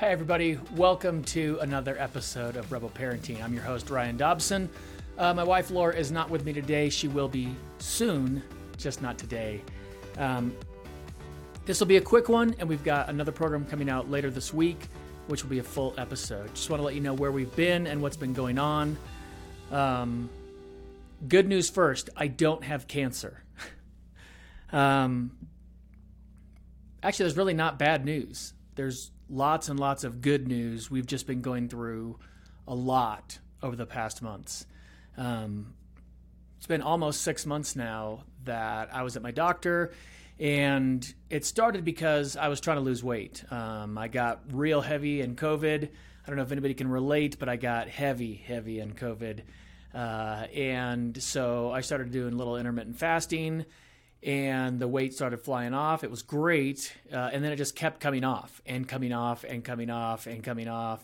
Hey, everybody, welcome to another episode of Rebel Parenting. I'm your host, Ryan Dobson. Uh, my wife, Laura, is not with me today. She will be soon, just not today. Um, this will be a quick one, and we've got another program coming out later this week, which will be a full episode. Just want to let you know where we've been and what's been going on. Um, good news first I don't have cancer. um, actually, there's really not bad news. There's lots and lots of good news. We've just been going through a lot over the past months. Um, it's been almost six months now that I was at my doctor, and it started because I was trying to lose weight. Um, I got real heavy in COVID. I don't know if anybody can relate, but I got heavy, heavy in COVID. Uh, and so I started doing little intermittent fasting and the weight started flying off. It was great, uh, and then it just kept coming off and coming off and coming off and coming off.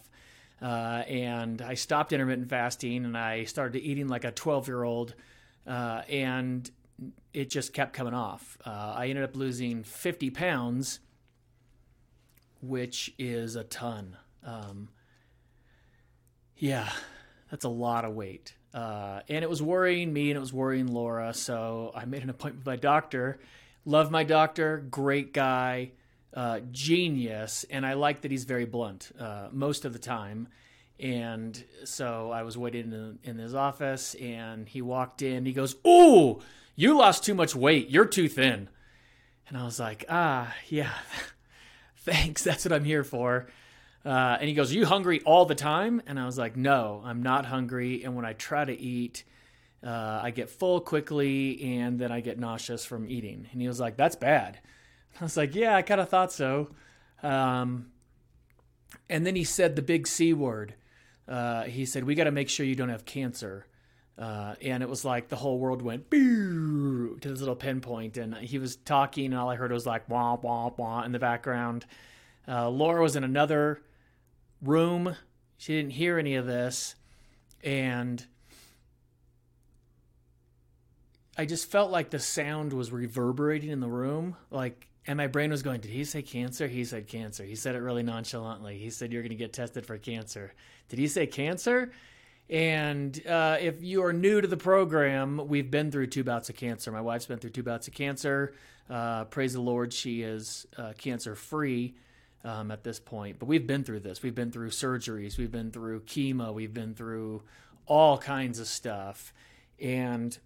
Uh, and I stopped intermittent fasting and I started eating like a 12 year old, uh, and it just kept coming off. Uh, I ended up losing 50 pounds, which is a ton. Um, yeah, that's a lot of weight. Uh, and it was worrying me and it was worrying Laura. So I made an appointment with my doctor. Love my doctor, great guy, uh, genius. And I like that he's very blunt uh, most of the time. And so I was waiting in, in his office and he walked in. He goes, Ooh, you lost too much weight. You're too thin. And I was like, Ah, yeah, thanks. That's what I'm here for. Uh, and he goes, Are you hungry all the time? And I was like, No, I'm not hungry. And when I try to eat, uh, I get full quickly and then I get nauseous from eating. And he was like, That's bad. I was like, Yeah, I kind of thought so. Um, and then he said the big C word. Uh, he said, We got to make sure you don't have cancer. Uh, and it was like the whole world went to this little pinpoint, and he was talking, and all I heard was like wah wah wah in the background. Uh, Laura was in another room. She didn't hear any of this. And I just felt like the sound was reverberating in the room. Like, and my brain was going, Did he say cancer? He said cancer. He said it really nonchalantly. He said, You're going to get tested for cancer. Did he say cancer? And uh, if you are new to the program, we've been through two bouts of cancer. My wife's been through two bouts of cancer. Uh, praise the Lord, she is uh, cancer free um, at this point. But we've been through this. We've been through surgeries. We've been through chemo. We've been through all kinds of stuff. And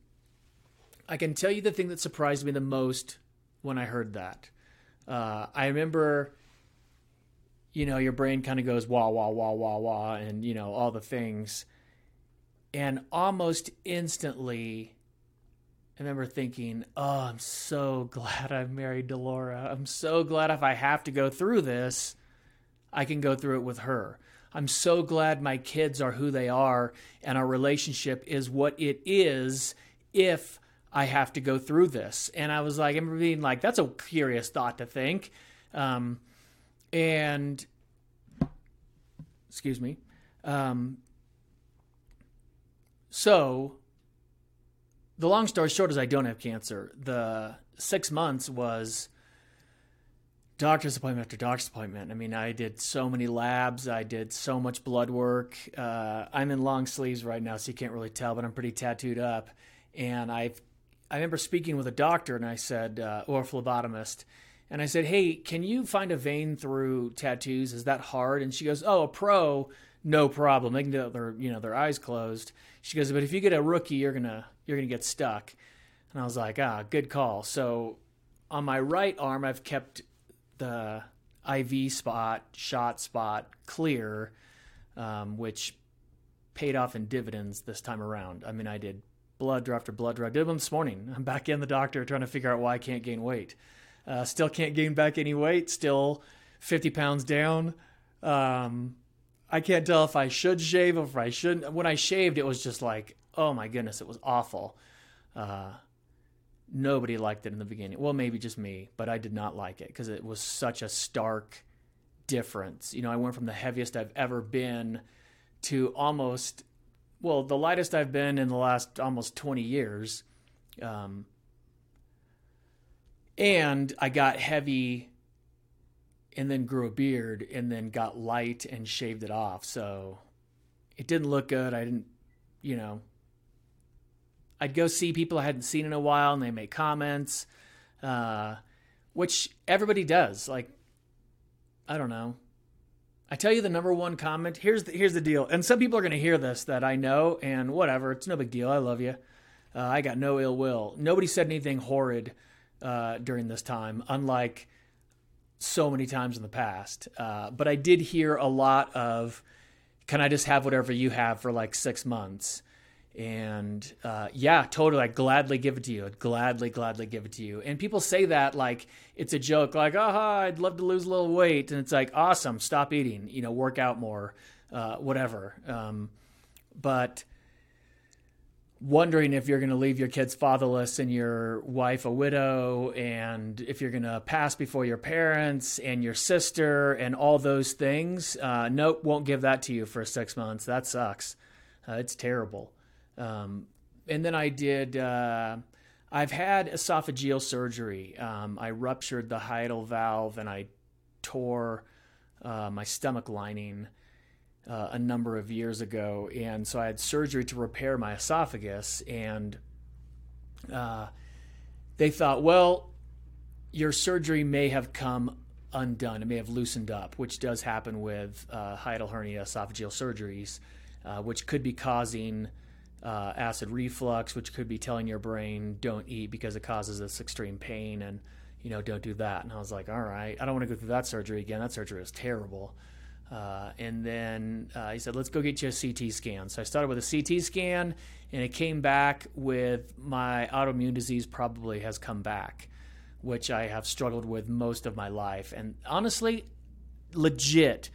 I can tell you the thing that surprised me the most when I heard that. Uh, I remember, you know, your brain kind of goes wah, wah, wah, wah, wah, and, you know, all the things. And almost instantly, I remember thinking, oh, I'm so glad I'm married to Laura. I'm so glad if I have to go through this, I can go through it with her. I'm so glad my kids are who they are and our relationship is what it is if I have to go through this. And I was like, I'm being like, that's a curious thought to think. Um, and, excuse me. Um, so the long story short is I don't have cancer. The six months was doctor's appointment after doctor's appointment. I mean, I did so many labs. I did so much blood work. Uh, I'm in long sleeves right now, so you can't really tell, but I'm pretty tattooed up. And I've, I remember speaking with a doctor, and I said, uh, or a phlebotomist, and I said, "Hey, can you find a vein through tattoos? Is that hard?" And she goes, "Oh, a pro, no problem. They can do their, you know, their eyes closed." She goes, "But if you get a rookie, you're gonna you're going to get stuck. And I was like, ah, good call. So on my right arm, I've kept the IV spot, shot spot clear, um, which paid off in dividends this time around. I mean, I did blood draw after blood draw. I did them this morning. I'm back in the doctor trying to figure out why I can't gain weight. Uh, still can't gain back any weight. Still 50 pounds down. Um, I can't tell if I should shave or if I shouldn't. When I shaved, it was just like, oh my goodness, it was awful. Uh, nobody liked it in the beginning. Well, maybe just me, but I did not like it because it was such a stark difference. You know, I went from the heaviest I've ever been to almost, well, the lightest I've been in the last almost 20 years. Um, and I got heavy and then grew a beard and then got light and shaved it off. So it didn't look good. I didn't, you know, I'd go see people I hadn't seen in a while and they make comments, uh, which everybody does. Like, I don't know. I tell you the number one comment. Here's the, here's the deal. And some people are going to hear this that I know, and whatever. It's no big deal. I love you. Uh, I got no ill will. Nobody said anything horrid uh, during this time, unlike so many times in the past. Uh, but I did hear a lot of, "Can I just have whatever you have for like six months?" And uh, yeah, totally. I'd gladly give it to you. I'd gladly, gladly give it to you. And people say that like it's a joke, like, aha, I'd love to lose a little weight. And it's like, awesome, stop eating, you know, work out more, uh, whatever. Um, but wondering if you're going to leave your kids fatherless and your wife a widow, and if you're going to pass before your parents and your sister and all those things, uh, nope, won't give that to you for six months. That sucks. Uh, it's terrible. Um, and then I did. Uh, I've had esophageal surgery. Um, I ruptured the hiatal valve and I tore uh, my stomach lining uh, a number of years ago, and so I had surgery to repair my esophagus. And uh, they thought, well, your surgery may have come undone. It may have loosened up, which does happen with uh, hiatal hernia esophageal surgeries, uh, which could be causing uh, acid reflux, which could be telling your brain don't eat because it causes this extreme pain, and you know don't do that. And I was like, all right, I don't want to go through that surgery again. That surgery was terrible. Uh, and then uh, he said, let's go get you a CT scan. So I started with a CT scan, and it came back with my autoimmune disease probably has come back, which I have struggled with most of my life. And honestly, legit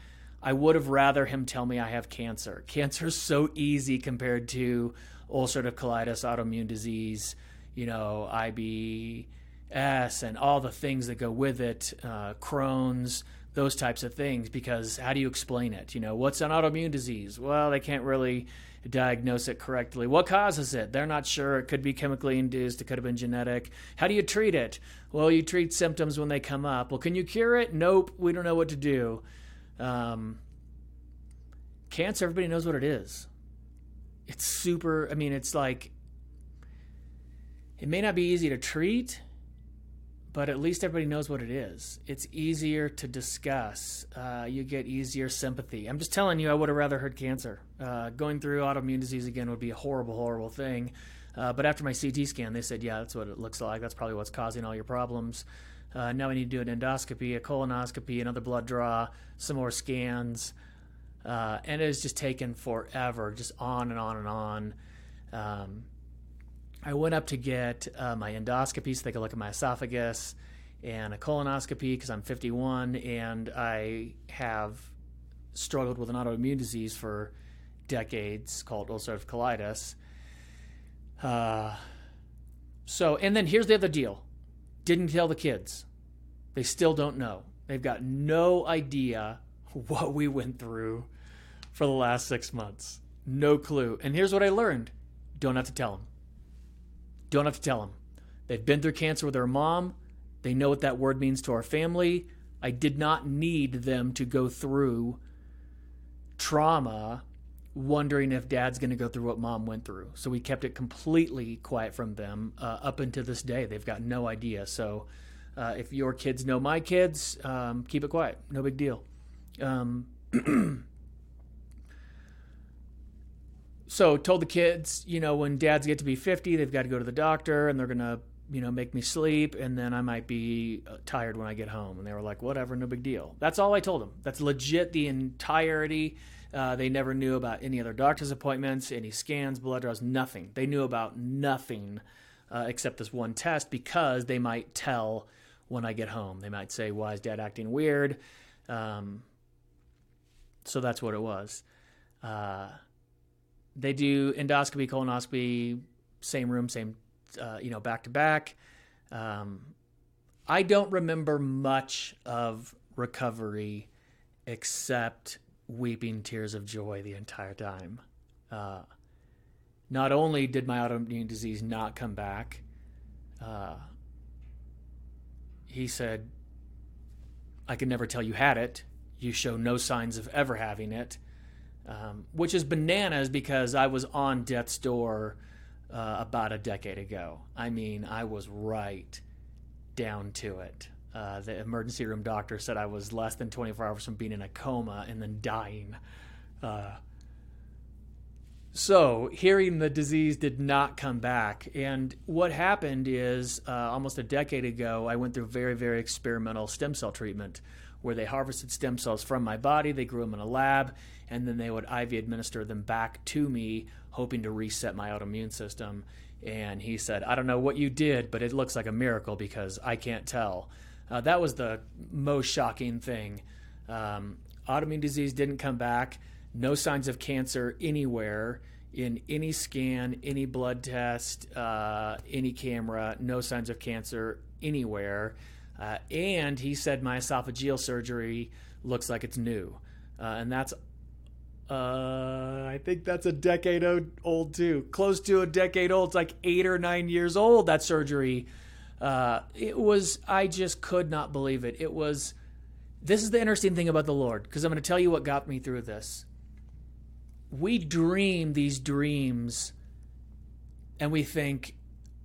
I would have rather him tell me I have cancer. Cancer is so easy compared to ulcerative colitis, autoimmune disease, you know, IBS, and all the things that go with it, uh, Crohn's, those types of things. Because how do you explain it? You know, what's an autoimmune disease? Well, they can't really diagnose it correctly. What causes it? They're not sure. It could be chemically induced. It could have been genetic. How do you treat it? Well, you treat symptoms when they come up. Well, can you cure it? Nope. We don't know what to do. Um, cancer, everybody knows what it is. It's super, I mean, it's like, it may not be easy to treat, but at least everybody knows what it is. It's easier to discuss. Uh, you get easier sympathy. I'm just telling you, I would have rather heard cancer. Uh, going through autoimmune disease again would be a horrible, horrible thing. Uh, but after my CT scan, they said, yeah, that's what it looks like. That's probably what's causing all your problems. Uh, now we need to do an endoscopy, a colonoscopy, another blood draw, some more scans. Uh, and it has just taken forever, just on and on and on. Um, I went up to get uh, my endoscopy so they could look at my esophagus and a colonoscopy because I'm 51 and I have struggled with an autoimmune disease for decades called ulcerative colitis. Uh, so, and then here's the other deal didn't tell the kids. They still don't know. They've got no idea what we went through for the last six months. No clue. And here's what I learned don't have to tell them. Don't have to tell them. They've been through cancer with their mom. They know what that word means to our family. I did not need them to go through trauma wondering if dad's going to go through what mom went through. So we kept it completely quiet from them uh, up until this day. They've got no idea. So uh, if your kids know my kids, um, keep it quiet. No big deal. Um, so told the kids, you know, when dads get to be 50, they've got to go to the doctor and they're going to, you know, make me sleep and then I might be uh, tired when I get home. And they were like, whatever, no big deal. That's all I told them. That's legit the entirety uh, they never knew about any other doctor's appointments, any scans, blood draws, nothing. They knew about nothing uh, except this one test because they might tell when I get home. They might say, Why is dad acting weird? Um, so that's what it was. Uh, they do endoscopy, colonoscopy, same room, same, uh, you know, back to back. Um, I don't remember much of recovery except weeping tears of joy the entire time. Uh, not only did my autoimmune disease not come back, uh, he said, I could never tell you had it. You show no signs of ever having it, um, which is bananas because I was on death's door uh, about a decade ago. I mean, I was right down to it. Uh, the emergency room doctor said I was less than 24 hours from being in a coma and then dying. Uh, so, hearing the disease did not come back. And what happened is uh, almost a decade ago, I went through very, very experimental stem cell treatment where they harvested stem cells from my body, they grew them in a lab, and then they would IV administer them back to me, hoping to reset my autoimmune system. And he said, I don't know what you did, but it looks like a miracle because I can't tell. Uh, that was the most shocking thing. Um, autoimmune disease didn't come back no signs of cancer anywhere in any scan, any blood test, uh, any camera, no signs of cancer anywhere. Uh, and he said my esophageal surgery looks like it's new. Uh, and that's, uh, I think that's a decade old too. Close to a decade old. It's like eight or nine years old, that surgery. Uh, it was, I just could not believe it. It was, this is the interesting thing about the Lord, because I'm going to tell you what got me through this we dream these dreams and we think,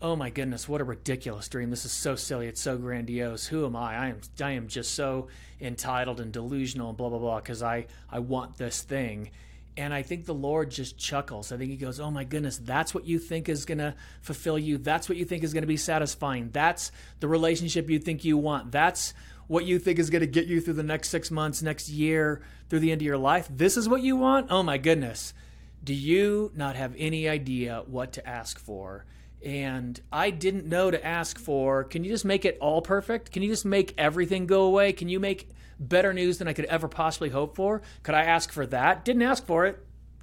oh my goodness, what a ridiculous dream. This is so silly. It's so grandiose. Who am I? I am, I am just so entitled and delusional and blah, blah, blah, because I, I want this thing. And I think the Lord just chuckles. I think He goes, Oh my goodness, that's what you think is going to fulfill you. That's what you think is going to be satisfying. That's the relationship you think you want. That's what you think is going to get you through the next six months, next year, through the end of your life. This is what you want? Oh my goodness. Do you not have any idea what to ask for? And I didn't know to ask for. Can you just make it all perfect? Can you just make everything go away? Can you make better news than I could ever possibly hope for? Could I ask for that? Didn't ask for it.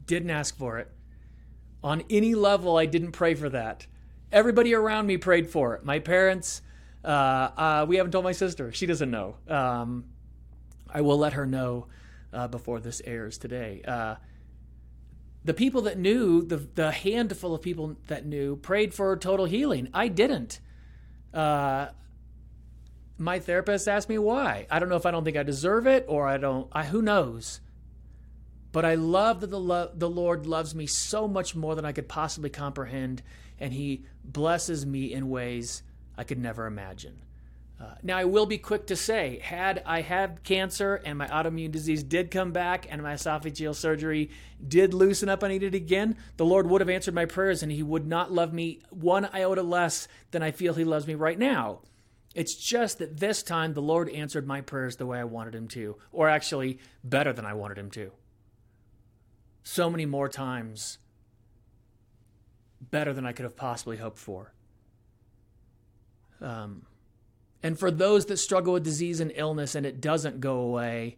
Didn't ask for it. On any level, I didn't pray for that. Everybody around me prayed for it. My parents, uh, uh, we haven't told my sister. She doesn't know. Um, I will let her know uh, before this airs today. The people that knew, the, the handful of people that knew, prayed for total healing. I didn't. Uh, my therapist asked me why. I don't know if I don't think I deserve it or I don't. I who knows. But I love that the lo- the Lord loves me so much more than I could possibly comprehend, and He blesses me in ways I could never imagine. Uh, now, I will be quick to say, had I had cancer and my autoimmune disease did come back and my esophageal surgery did loosen up I needed again, the Lord would have answered my prayers and He would not love me one iota less than I feel He loves me right now. It's just that this time the Lord answered my prayers the way I wanted Him to, or actually better than I wanted Him to. So many more times better than I could have possibly hoped for. Um, and for those that struggle with disease and illness and it doesn't go away,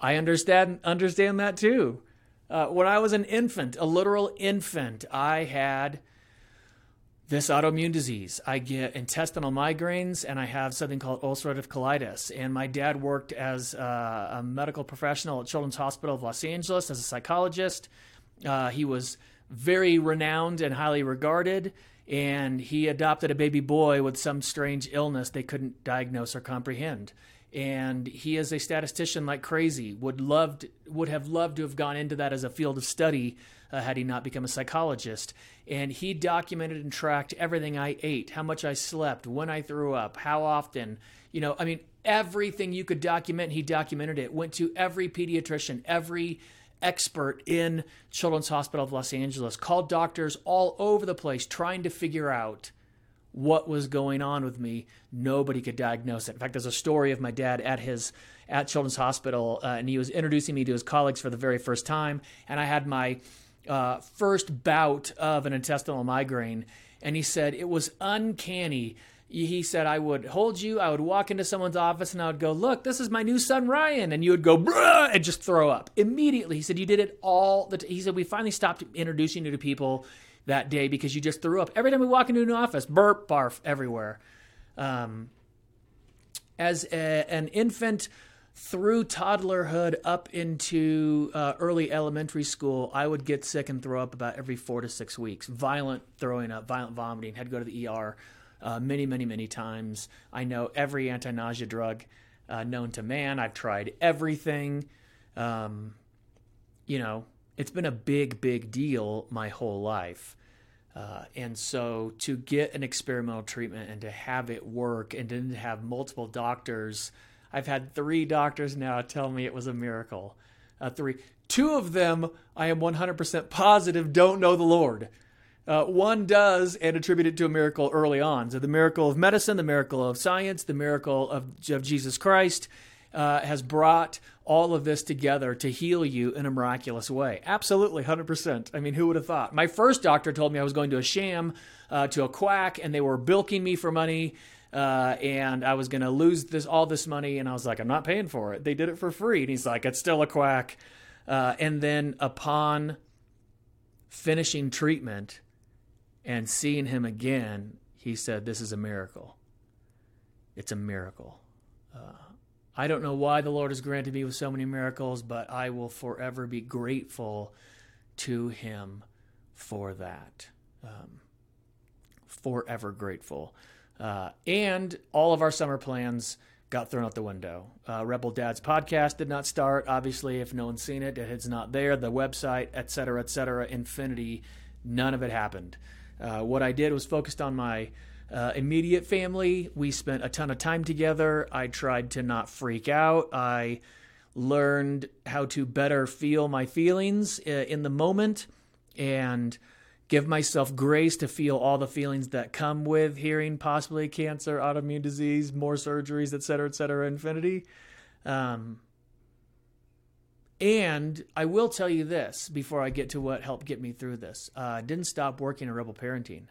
I understand understand that too. Uh, when I was an infant, a literal infant, I had this autoimmune disease. I get intestinal migraines and I have something called ulcerative colitis. And my dad worked as a, a medical professional at Children's Hospital of Los Angeles as a psychologist. Uh, he was very renowned and highly regarded and he adopted a baby boy with some strange illness they couldn't diagnose or comprehend. And he is a statistician like crazy would loved would have loved to have gone into that as a field of study uh, had he not become a psychologist. And he documented and tracked everything i ate how much i slept when i threw up how often you know i mean everything you could document he documented it went to every pediatrician every expert in Children's Hospital of Los Angeles, called doctors all over the place trying to figure out what was going on with me. Nobody could diagnose it. In fact, there's a story of my dad at his at Children's Hospital, uh, and he was introducing me to his colleagues for the very first time, and I had my uh, first bout of an intestinal migraine, and he said it was uncanny he said I would hold you, I would walk into someone's office and I would go, Look, this is my new son Ryan. And you would go, Bruh, and just throw up immediately. He said, You did it all the t-. He said, We finally stopped introducing you to people that day because you just threw up. Every time we walk into an office, burp, barf everywhere. Um, as a, an infant, through toddlerhood up into uh, early elementary school, I would get sick and throw up about every four to six weeks. Violent throwing up, violent vomiting, had to go to the ER uh, many, many, many times. I know every anti nausea drug uh, known to man. I've tried everything. Um, you know, it's been a big, big deal my whole life. Uh, and so to get an experimental treatment and to have it work and then to have multiple doctors, I've had three doctors now tell me it was a miracle. Uh, three, two of them I am 100% positive don't know the Lord. Uh, one does and attribute it to a miracle early on. So the miracle of medicine, the miracle of science, the miracle of, of Jesus Christ uh, has brought all of this together to heal you in a miraculous way. Absolutely, 100%. I mean, who would have thought? My first doctor told me I was going to a sham, uh, to a quack, and they were bilking me for money. Uh, and I was going to lose this all this money, and I was like, I'm not paying for it. They did it for free, and he's like, it's still a quack. Uh, and then upon finishing treatment, and seeing him again, he said, This is a miracle. It's a miracle. Uh, I don't know why the Lord has granted me with so many miracles, but I will forever be grateful to him for that. Um, forever grateful. Uh, and all of our summer plans got thrown out the window. Uh, Rebel Dad's podcast did not start. Obviously, if no one's seen it, it's not there. The website, et cetera, et cetera, infinity, none of it happened. Uh, what I did was focused on my uh, immediate family. We spent a ton of time together. I tried to not freak out. I learned how to better feel my feelings uh, in the moment and give myself grace to feel all the feelings that come with hearing possibly cancer, autoimmune disease, more surgeries, et cetera, et cetera, infinity. Um, and I will tell you this before I get to what helped get me through this. Uh, didn't stop working in rebel parenting.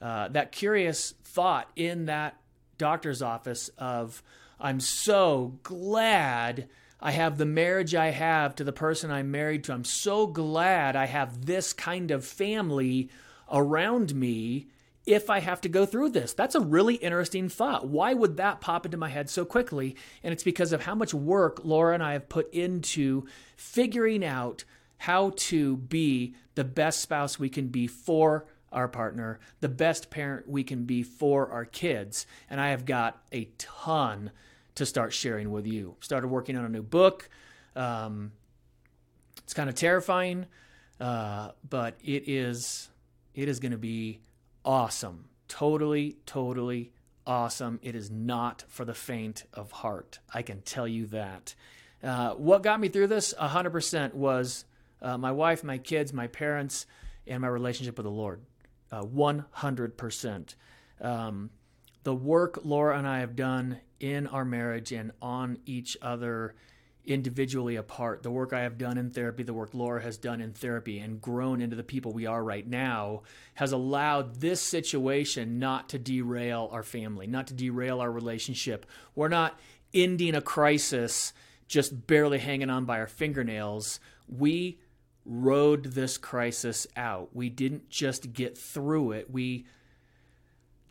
Uh, that curious thought in that doctor's office of, I'm so glad I have the marriage I have to the person I'm married to. I'm so glad I have this kind of family around me if I have to go through this? That's a really interesting thought. Why would that pop into my head so quickly? And it's because of how much work Laura and I have put into figuring out how to be the best spouse we can be for our partner, the best parent we can be for our kids. And I have got a ton to start sharing with you. Started working on a new book. Um, it's kind of terrifying, uh, but it is it is going to be awesome. Totally, totally awesome. It is not for the faint of heart. I can tell you that. Uh, what got me through this 100% was uh, my wife, my kids, my parents, and my relationship with the Lord. Uh, 100%. Um, the work Laura and I have done in our marriage and on each other individually apart. The work I have done in therapy, the work Laura has done in therapy, and grown into the people we are right now has allowed this situation not to derail our family, not to derail our relationship. We're not ending a crisis just barely hanging on by our fingernails. We rode this crisis out. We didn't just get through it. We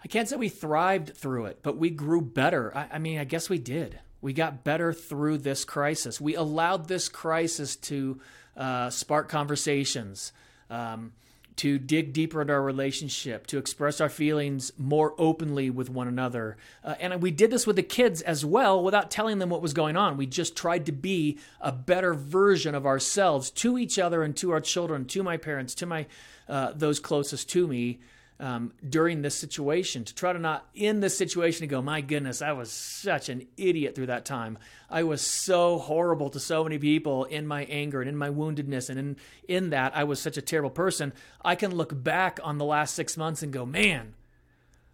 I can't say we thrived through it, but we grew better. I, I mean, I guess we did. We got better through this crisis. We allowed this crisis to uh, spark conversations, um, to dig deeper into our relationship, to express our feelings more openly with one another. Uh, and we did this with the kids as well without telling them what was going on. We just tried to be a better version of ourselves to each other and to our children, to my parents, to my uh, those closest to me um, during this situation to try to not in this situation to go, my goodness, I was such an idiot through that time. I was so horrible to so many people in my anger and in my woundedness, and in in that I was such a terrible person. I can look back on the last six months and go, man,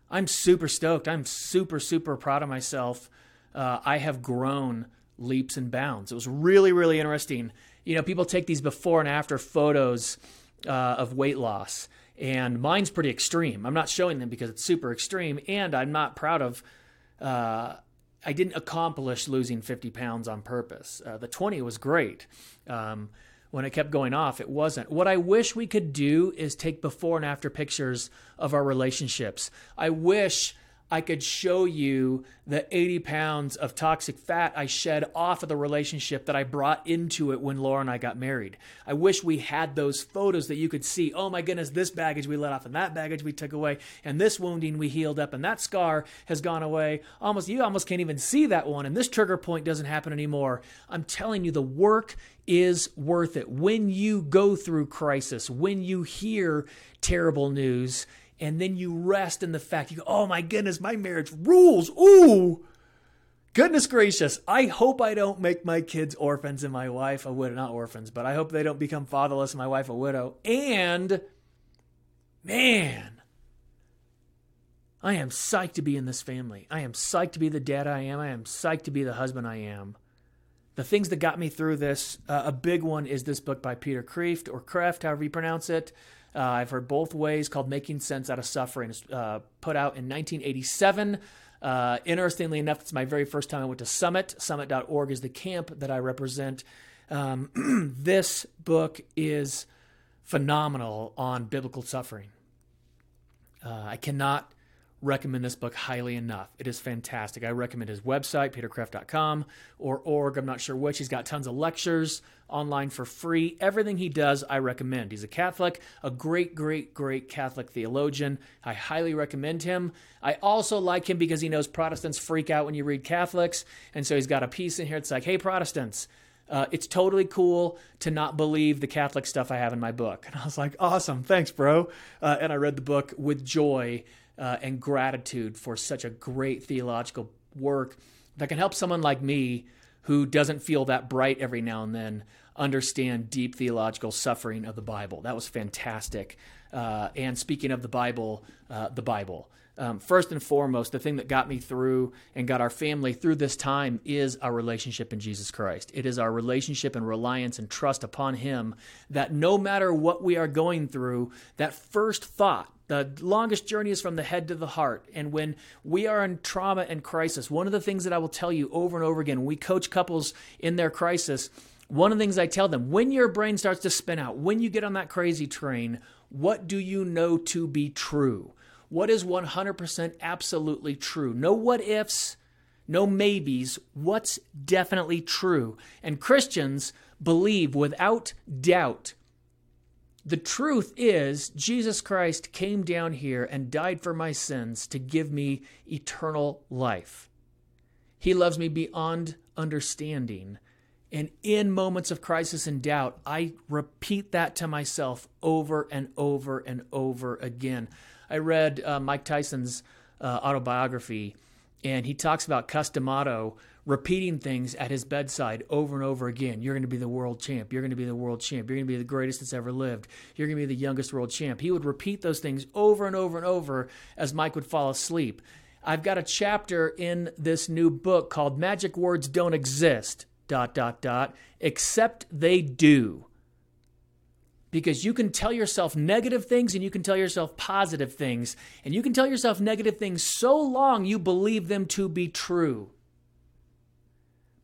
I'm super stoked. I'm super super proud of myself. Uh, I have grown leaps and bounds. It was really really interesting. You know, people take these before and after photos uh, of weight loss and mine's pretty extreme. I'm not showing them because it's super extreme, and I'm not proud of. Uh, I didn't accomplish losing 50 pounds on purpose. Uh, the 20 was great. Um, when it kept going off, it wasn't. What I wish we could do is take before and after pictures of our relationships. I wish I could show you the 80 pounds of toxic fat I shed off of the relationship that I brought into it when Laura and I got married. I wish we had those photos that you could see. Oh my goodness, this baggage we let off, and that baggage we took away, and this wounding we healed up, and that scar has gone away. Almost, you almost can't even see that one, and this trigger point doesn't happen anymore. I'm telling you, the work is worth it. When you go through crisis, when you hear terrible news, and then you rest in the fact you go, oh my goodness, my marriage rules. Ooh, goodness gracious. I hope I don't make my kids orphans and my wife a widow. Not orphans, but I hope they don't become fatherless and my wife a widow. And man, I am psyched to be in this family. I am psyched to be the dad I am. I am psyched to be the husband I am. The things that got me through this, uh, a big one is this book by Peter Kreeft or Kreft, however you pronounce it. Uh, I've heard both ways called Making Sense Out of Suffering. Uh, put out in 1987. Uh, interestingly enough, it's my very first time I went to Summit. Summit.org is the camp that I represent. Um, this book is phenomenal on biblical suffering. Uh, I cannot recommend this book highly enough. It is fantastic. I recommend his website, peterkreft.com or org. I'm not sure which. He's got tons of lectures online for free. Everything he does, I recommend. He's a Catholic, a great, great, great Catholic theologian. I highly recommend him. I also like him because he knows Protestants freak out when you read Catholics. And so he's got a piece in here It's like, hey, Protestants, uh, it's totally cool to not believe the Catholic stuff I have in my book. And I was like, awesome, thanks, bro. Uh, and I read the book with joy uh, and gratitude for such a great theological work that can help someone like me who doesn't feel that bright every now and then understand deep theological suffering of the Bible. That was fantastic. Uh, and speaking of the Bible, uh, the Bible. Um, first and foremost, the thing that got me through and got our family through this time is our relationship in Jesus Christ. It is our relationship and reliance and trust upon Him that no matter what we are going through, that first thought, the longest journey is from the head to the heart. And when we are in trauma and crisis, one of the things that I will tell you over and over again, we coach couples in their crisis, one of the things I tell them when your brain starts to spin out, when you get on that crazy train, what do you know to be true? What is 100% absolutely true? No what ifs, no maybes. What's definitely true? And Christians believe without doubt. The truth is, Jesus Christ came down here and died for my sins to give me eternal life. He loves me beyond understanding. And in moments of crisis and doubt, I repeat that to myself over and over and over again. I read uh, Mike Tyson's uh, autobiography, and he talks about Cus D'Amato repeating things at his bedside over and over again. You're going to be the world champ. You're going to be the world champ. You're going to be the greatest that's ever lived. You're going to be the youngest world champ. He would repeat those things over and over and over as Mike would fall asleep. I've got a chapter in this new book called Magic Words Don't Exist, dot, dot, dot, except they do because you can tell yourself negative things and you can tell yourself positive things. And you can tell yourself negative things so long you believe them to be true.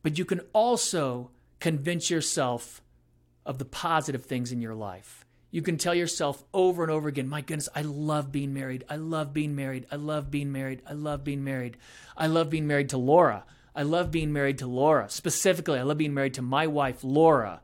But you can also convince yourself of the positive things in your life. You can tell yourself over and over again, my goodness, I love being married. I love being married. I love being married. I love being married. I love being married to Laura. I love being married to Laura. Specifically, I love being married to my wife, Laura.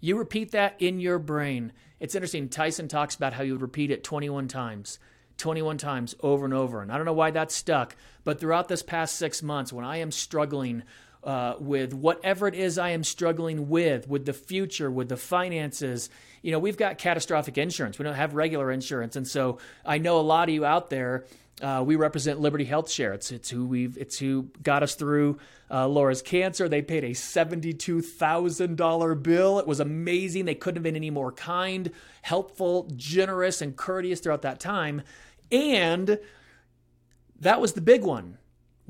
You repeat that in your brain. It's interesting. Tyson talks about how you would repeat it 21 times, 21 times over and over. And I don't know why that stuck, but throughout this past six months, when I am struggling uh, with whatever it is I am struggling with, with the future, with the finances. You know, we've got catastrophic insurance. We don't have regular insurance, and so I know a lot of you out there uh, we represent Liberty Health Share. It's it's who we've it's who got us through uh, Laura's cancer. They paid a seventy-two thousand dollar bill. It was amazing. They couldn't have been any more kind, helpful, generous, and courteous throughout that time. And that was the big one.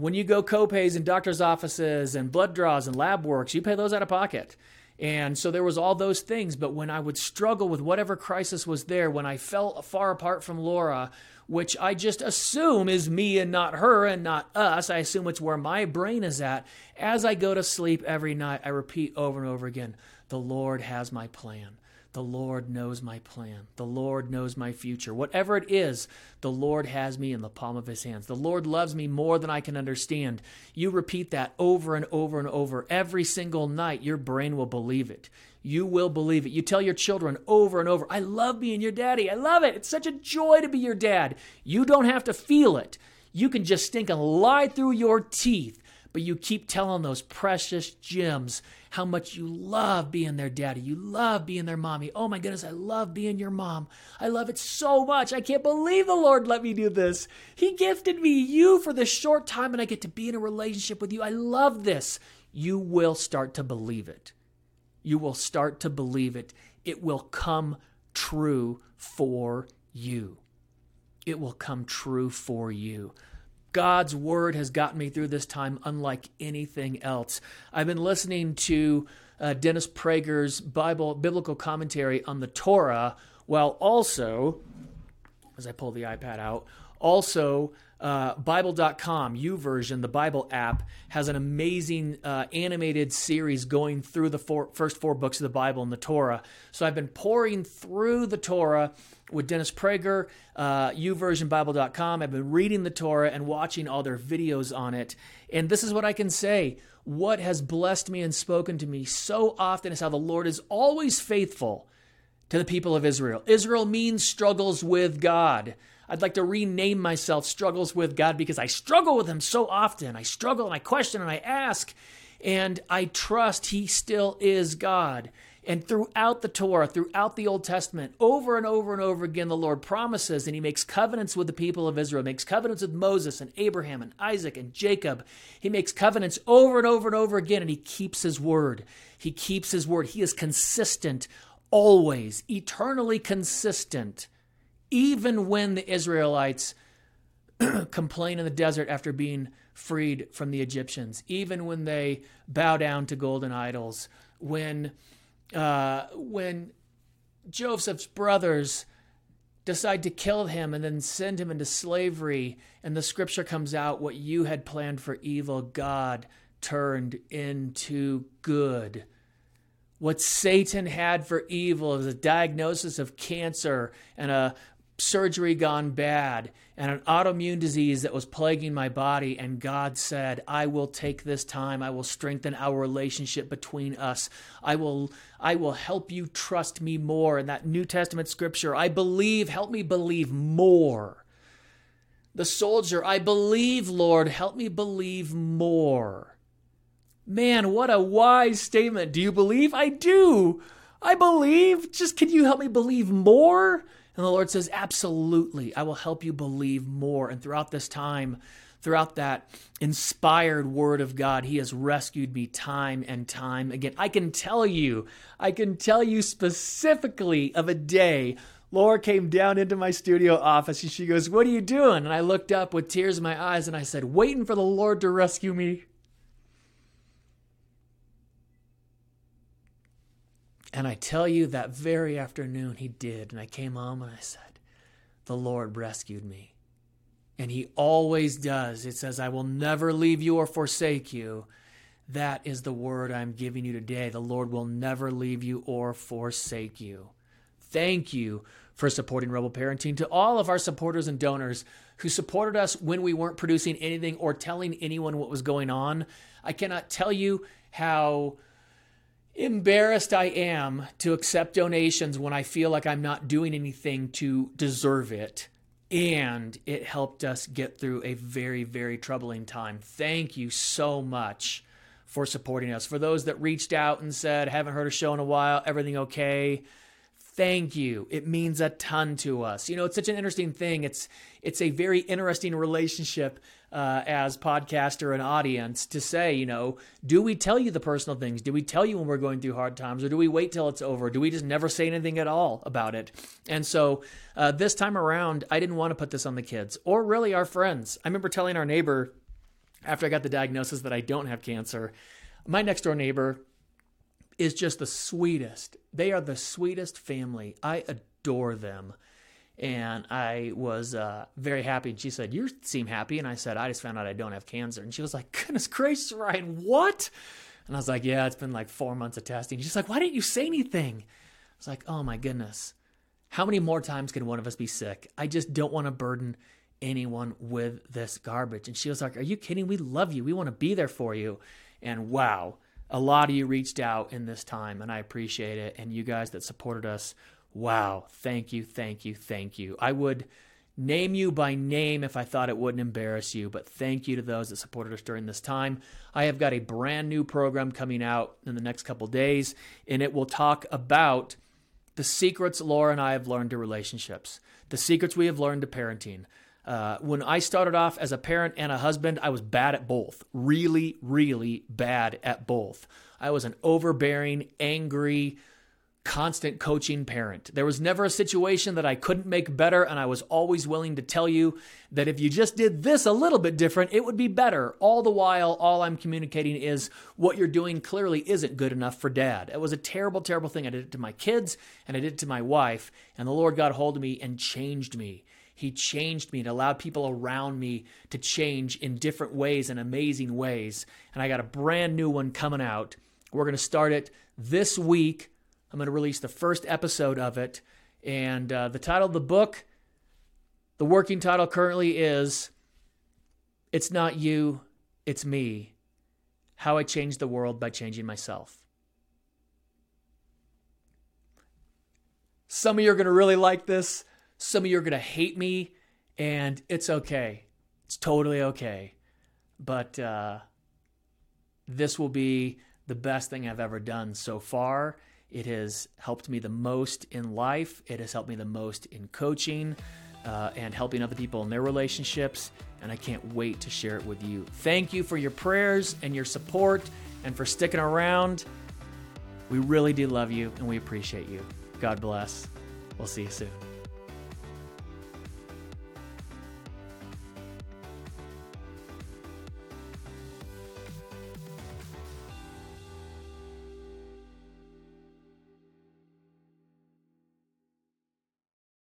When you go copays in doctors' offices and blood draws and lab works, you pay those out of pocket. And so there was all those things. But when I would struggle with whatever crisis was there, when I fell far apart from Laura, which I just assume is me and not her and not us. I assume it's where my brain is at. As I go to sleep every night, I repeat over and over again the Lord has my plan. The Lord knows my plan. The Lord knows my future. Whatever it is, the Lord has me in the palm of his hands. The Lord loves me more than I can understand. You repeat that over and over and over every single night, your brain will believe it. You will believe it. You tell your children over and over, I love being your daddy. I love it. It's such a joy to be your dad. You don't have to feel it. You can just stink and lie through your teeth, but you keep telling those precious gems how much you love being their daddy. You love being their mommy. Oh my goodness, I love being your mom. I love it so much. I can't believe the Lord let me do this. He gifted me you for this short time and I get to be in a relationship with you. I love this. You will start to believe it. You will start to believe it. It will come true for you it will come true for you. God's word has gotten me through this time unlike anything else. I've been listening to uh, Dennis Prager's Bible biblical commentary on the Torah, while also, as I pull the iPad out, also uh, Bible.com, YouVersion, the Bible app, has an amazing uh, animated series going through the first four books of the Bible and the Torah. So I've been pouring through the Torah with Dennis Prager, uh, YouVersionBible.com. I've been reading the Torah and watching all their videos on it. And this is what I can say. What has blessed me and spoken to me so often is how the Lord is always faithful to the people of Israel. Israel means struggles with God. I'd like to rename myself Struggles with God because I struggle with Him so often. I struggle and I question and I ask, and I trust He still is God. And throughout the Torah, throughout the Old Testament, over and over and over again, the Lord promises and He makes covenants with the people of Israel, makes covenants with Moses and Abraham and Isaac and Jacob. He makes covenants over and over and over again, and He keeps His word. He keeps His word. He is consistent, always, eternally consistent even when the Israelites complain in the desert after being freed from the Egyptians, even when they bow down to golden idols, when uh, when Joseph's brothers decide to kill him and then send him into slavery, and the scripture comes out, what you had planned for evil, God turned into good. What Satan had for evil is a diagnosis of cancer and a surgery gone bad and an autoimmune disease that was plaguing my body. And God said, I will take this time. I will strengthen our relationship between us. I will, I will help you trust me more. In that New Testament scripture, I believe, help me believe more. The soldier, I believe, Lord, help me believe more. Man, what a wise statement. Do you believe? I do. I believe. Just can you help me believe more? And the Lord says, Absolutely, I will help you believe more. And throughout this time, throughout that inspired word of God, He has rescued me time and time again. I can tell you, I can tell you specifically of a day. Laura came down into my studio office and she goes, What are you doing? And I looked up with tears in my eyes and I said, Waiting for the Lord to rescue me. And I tell you, that very afternoon he did. And I came home and I said, The Lord rescued me. And he always does. It says, I will never leave you or forsake you. That is the word I'm giving you today. The Lord will never leave you or forsake you. Thank you for supporting Rebel Parenting. To all of our supporters and donors who supported us when we weren't producing anything or telling anyone what was going on, I cannot tell you how embarrassed I am to accept donations when I feel like I'm not doing anything to deserve it. And it helped us get through a very, very troubling time. Thank you so much for supporting us. For those that reached out and said, haven't heard a show in a while, everything okay? Thank you. It means a ton to us. You know, it's such an interesting thing. It's it's a very interesting relationship uh, as podcaster and audience to say, you know, do we tell you the personal things? Do we tell you when we're going through hard times, or do we wait till it's over? Do we just never say anything at all about it? And so uh, this time around, I didn't want to put this on the kids or really our friends. I remember telling our neighbor after I got the diagnosis that I don't have cancer. My next door neighbor is just the sweetest. They are the sweetest family. I adore them and I was uh, very happy. And she said, "You seem happy," and I said, "I just found out I don't have cancer." And she was like, "Goodness gracious, Ryan, what?" And I was like, "Yeah, it's been like four months of testing." She's like, "Why didn't you say anything?" I was like, oh my goodness. How many more times can one of us be sick? I just don't want to burden anyone with this garbage. And she was like, Are you kidding? We love you. We want to be there for you. And wow, a lot of you reached out in this time, and I appreciate it. And you guys that supported us, wow, thank you, thank you, thank you. I would name you by name if I thought it wouldn't embarrass you, but thank you to those that supported us during this time. I have got a brand new program coming out in the next couple days, and it will talk about the secrets Laura and I have learned to relationships, the secrets we have learned to parenting. Uh, when I started off as a parent and a husband, I was bad at both. Really, really bad at both. I was an overbearing, angry, constant coaching parent. There was never a situation that I couldn't make better, and I was always willing to tell you that if you just did this a little bit different, it would be better. All the while, all I'm communicating is what you're doing clearly isn't good enough for dad. It was a terrible, terrible thing. I did it to my kids and I did it to my wife, and the Lord got hold of me and changed me. He changed me and allowed people around me to change in different ways and amazing ways. And I got a brand new one coming out. We're going to start it this week I'm going to release the first episode of it. And uh, the title of the book, the working title currently is It's Not You, It's Me How I Changed the World by Changing Myself. Some of you are going to really like this, some of you are going to hate me, and it's okay. It's totally okay. But uh, this will be the best thing I've ever done so far it has helped me the most in life. It has helped me the most in coaching uh, and helping other people in their relationships. And I can't wait to share it with you. Thank you for your prayers and your support and for sticking around. We really do love you and we appreciate you. God bless. We'll see you soon.